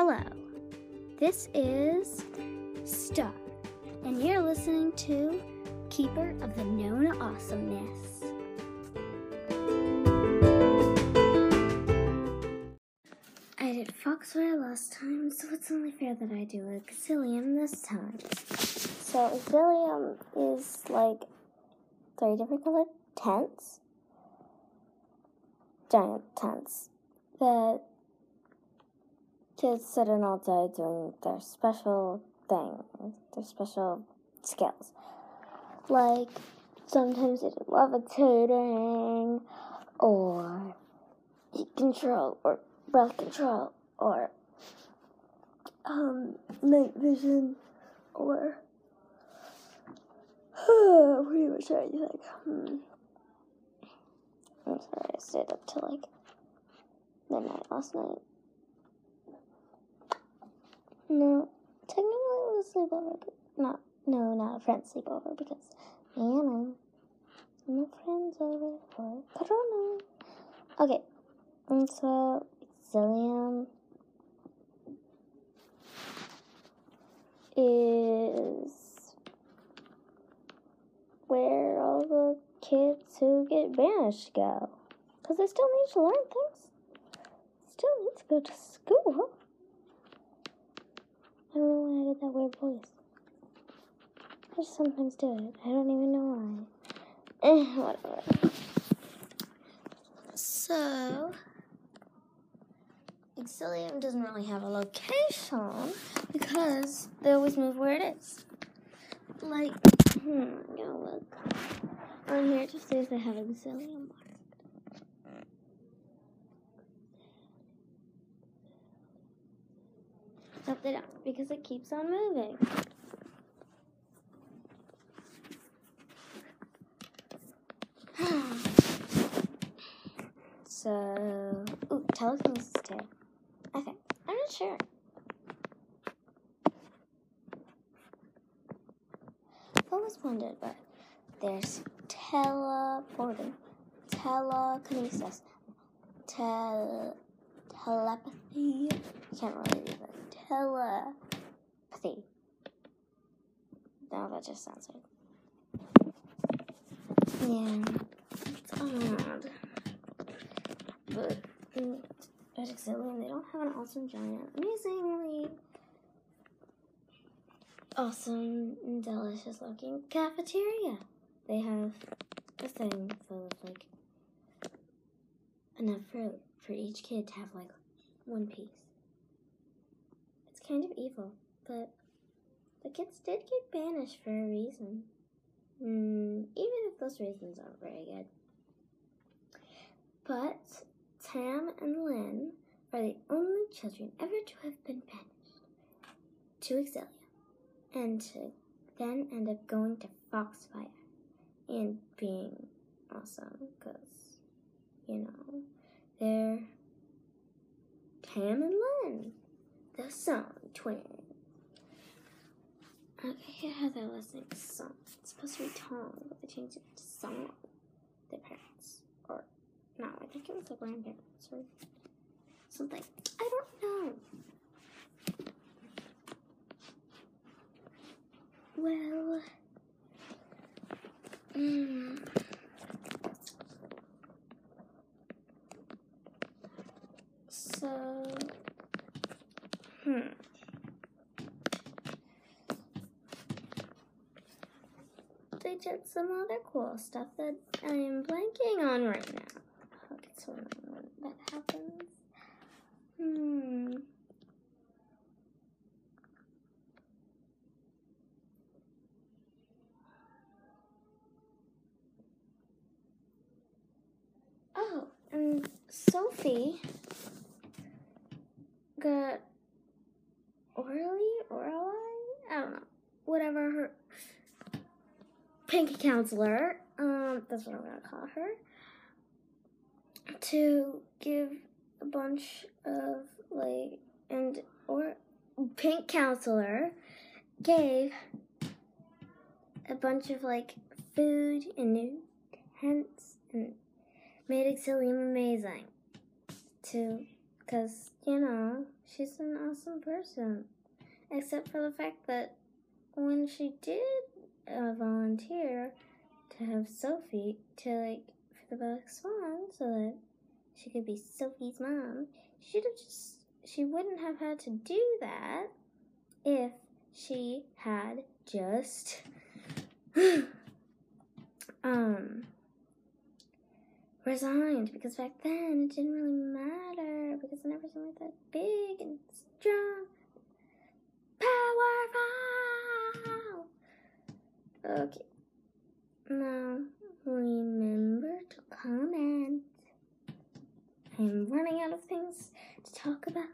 Hello, this is Star, and you're listening to Keeper of the Known Awesomeness. I did Foxfire last time, so it's only fair that I do a this time. So, Xilium is like three different colored tents, giant tents, that kids sit in all day doing their special thing, their special skills. Like, sometimes they do levitating, or heat control, or breath control, or um, night vision, or pretty much anything. I'm sorry, I stayed up till like midnight last night. No, technically it was a sleepover, but not, no, not a friend sleepover because, you know, no friends over for Corona. Okay, and so Xilium is where all the kids who get banished go. Because they still need to learn things. Still need to go to school. I don't know why I did that weird voice. I just sometimes do it. I don't even know why. Eh, whatever. So, Xilium doesn't really have a location because they always move where it is. Like, hmm, you know, look. On here just says they have Xilium marked. Don't, because it keeps on moving. so, ooh, telekinesis too. Okay, I'm not sure. I've always wondered, but there's teleporting, telekinesis, tel telepathy. I can't really do that. Telepathy. No, that just sounds weird. Yeah, it's odd. But in Exillium, they don't have an awesome giant, amazingly awesome and delicious looking cafeteria. They have a thing full of like enough fruit for each kid to have like one piece. Kind of evil, but the kids did get banished for a reason. Mm, even if those reasons aren't very good. But Tam and Linh are the only children ever to have been banished to Exilia and to then end up going to Foxfire and being awesome because, you know, they're Tam and Linh, the song twins. Okay, how they're listening to song. It's supposed to be Tom, but they changed it to song. Their parents. Or, no, I think it was their grandparents or something. I don't know. Well, mm, so, hmm. Some other cool stuff that I am blanking on right now. Gets so annoying when that happens. Hmm. Oh, and Sophie got Orly, Orly, I don't know, whatever her pink counselor, um, that's what I'm gonna call her, to give a bunch of like, and or pink counselor gave a bunch of like food and new tents and made Exillium amazing. To Because, you know, she's an awesome person. Except for the fact that when she did volunteer to have Sophie to, like, for the Black Swan so that she could be Sophie's mom, she should have just, she wouldn't have had to do that if she had just, um, resigned because back then it didn't really matter because I never seemed like that big and strong, Okay. Now remember to comment. I'm running out of things to talk about.